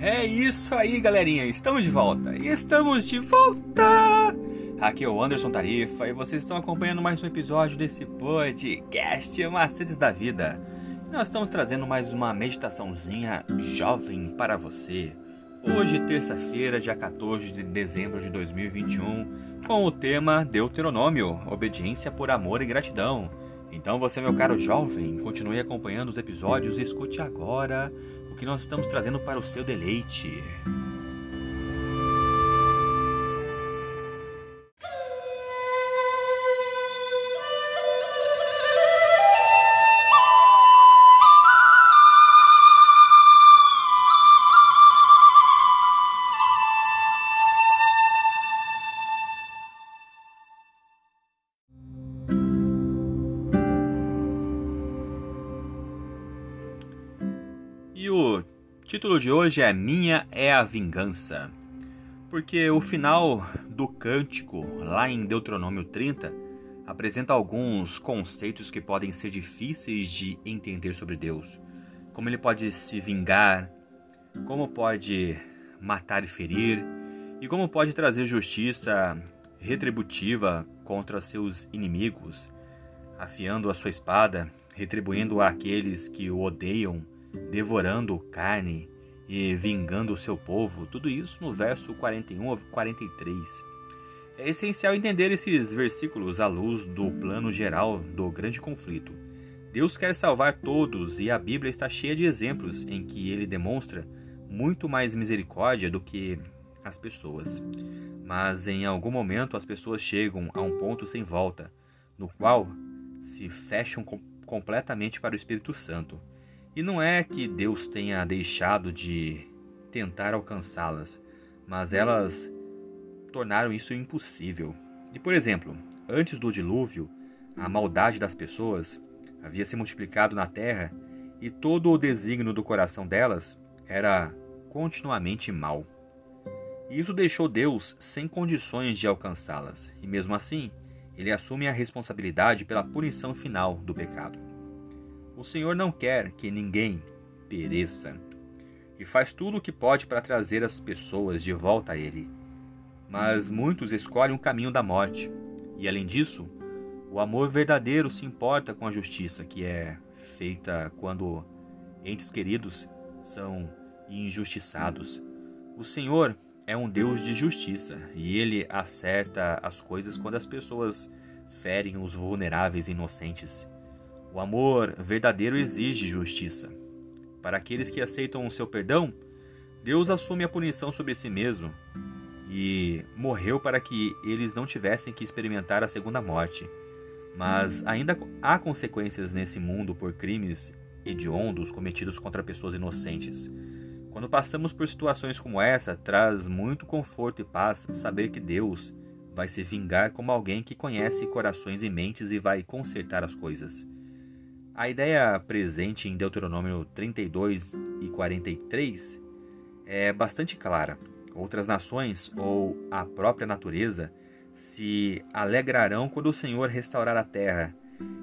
É isso aí, galerinha. Estamos de volta. E estamos de volta! Aqui é o Anderson Tarifa e vocês estão acompanhando mais um episódio desse podcast Macetes da Vida. Nós estamos trazendo mais uma meditaçãozinha jovem para você. Hoje, terça-feira, dia 14 de dezembro de 2021, com o tema Deuteronômio, obediência por amor e gratidão. Então, você, meu caro jovem, continue acompanhando os episódios e escute agora que nós estamos trazendo para o seu deleite. E o título de hoje é Minha é a Vingança. Porque o final do cântico, lá em Deuteronômio 30, apresenta alguns conceitos que podem ser difíceis de entender sobre Deus. Como ele pode se vingar, como pode matar e ferir, e como pode trazer justiça retributiva contra seus inimigos, afiando a sua espada, retribuindo àqueles que o odeiam devorando carne e vingando o seu povo, tudo isso no verso 41 a 43. É essencial entender esses versículos à luz do plano geral do grande conflito. Deus quer salvar todos e a Bíblia está cheia de exemplos em que ele demonstra muito mais misericórdia do que as pessoas. Mas em algum momento as pessoas chegam a um ponto sem volta, no qual se fecham com completamente para o Espírito Santo e não é que Deus tenha deixado de tentar alcançá-las, mas elas tornaram isso impossível. E por exemplo, antes do dilúvio, a maldade das pessoas havia se multiplicado na terra e todo o desígnio do coração delas era continuamente mal. E isso deixou Deus sem condições de alcançá-las, e mesmo assim, ele assume a responsabilidade pela punição final do pecado. O Senhor não quer que ninguém pereça e faz tudo o que pode para trazer as pessoas de volta a Ele. Mas muitos escolhem o caminho da morte, e além disso, o amor verdadeiro se importa com a justiça que é feita quando entes queridos são injustiçados. O Senhor é um Deus de justiça e ele acerta as coisas quando as pessoas ferem os vulneráveis e inocentes. O amor verdadeiro exige justiça. Para aqueles que aceitam o seu perdão, Deus assume a punição sobre si mesmo e morreu para que eles não tivessem que experimentar a segunda morte. Mas ainda há consequências nesse mundo por crimes hediondos cometidos contra pessoas inocentes. Quando passamos por situações como essa, traz muito conforto e paz saber que Deus vai se vingar como alguém que conhece corações e mentes e vai consertar as coisas. A ideia presente em Deuteronômio 32 e 43 é bastante clara. Outras nações ou a própria natureza se alegrarão quando o Senhor restaurar a terra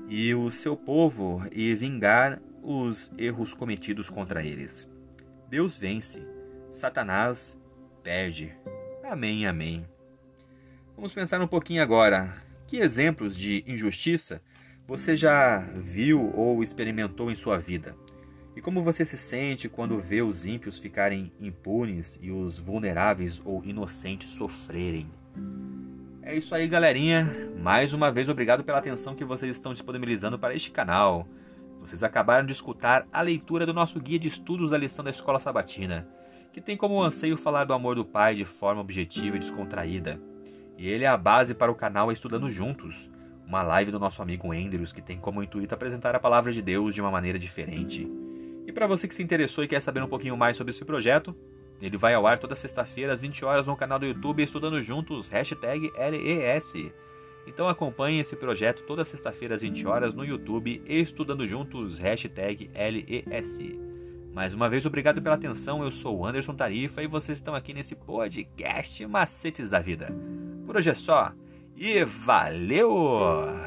e o seu povo e vingar os erros cometidos contra eles. Deus vence, Satanás perde. Amém, amém. Vamos pensar um pouquinho agora. Que exemplos de injustiça você já viu ou experimentou em sua vida? E como você se sente quando vê os ímpios ficarem impunes e os vulneráveis ou inocentes sofrerem? É isso aí, galerinha. Mais uma vez, obrigado pela atenção que vocês estão disponibilizando para este canal. Vocês acabaram de escutar a leitura do nosso guia de estudos da lição da Escola Sabatina, que tem como anseio falar do amor do Pai de forma objetiva e descontraída. E ele é a base para o canal Estudando Juntos, uma live do nosso amigo Andrews que tem como intuito apresentar a palavra de Deus de uma maneira diferente. E para você que se interessou e quer saber um pouquinho mais sobre esse projeto, ele vai ao ar toda sexta-feira às 20 horas no canal do YouTube Estudando Juntos, hashtag LES. Então acompanhe esse projeto toda sexta-feira às 20 horas no YouTube Estudando Juntos, hashtag LES. Mais uma vez, obrigado pela atenção. Eu sou o Anderson Tarifa e vocês estão aqui nesse podcast Macetes da Vida. Por hoje é só e valeu!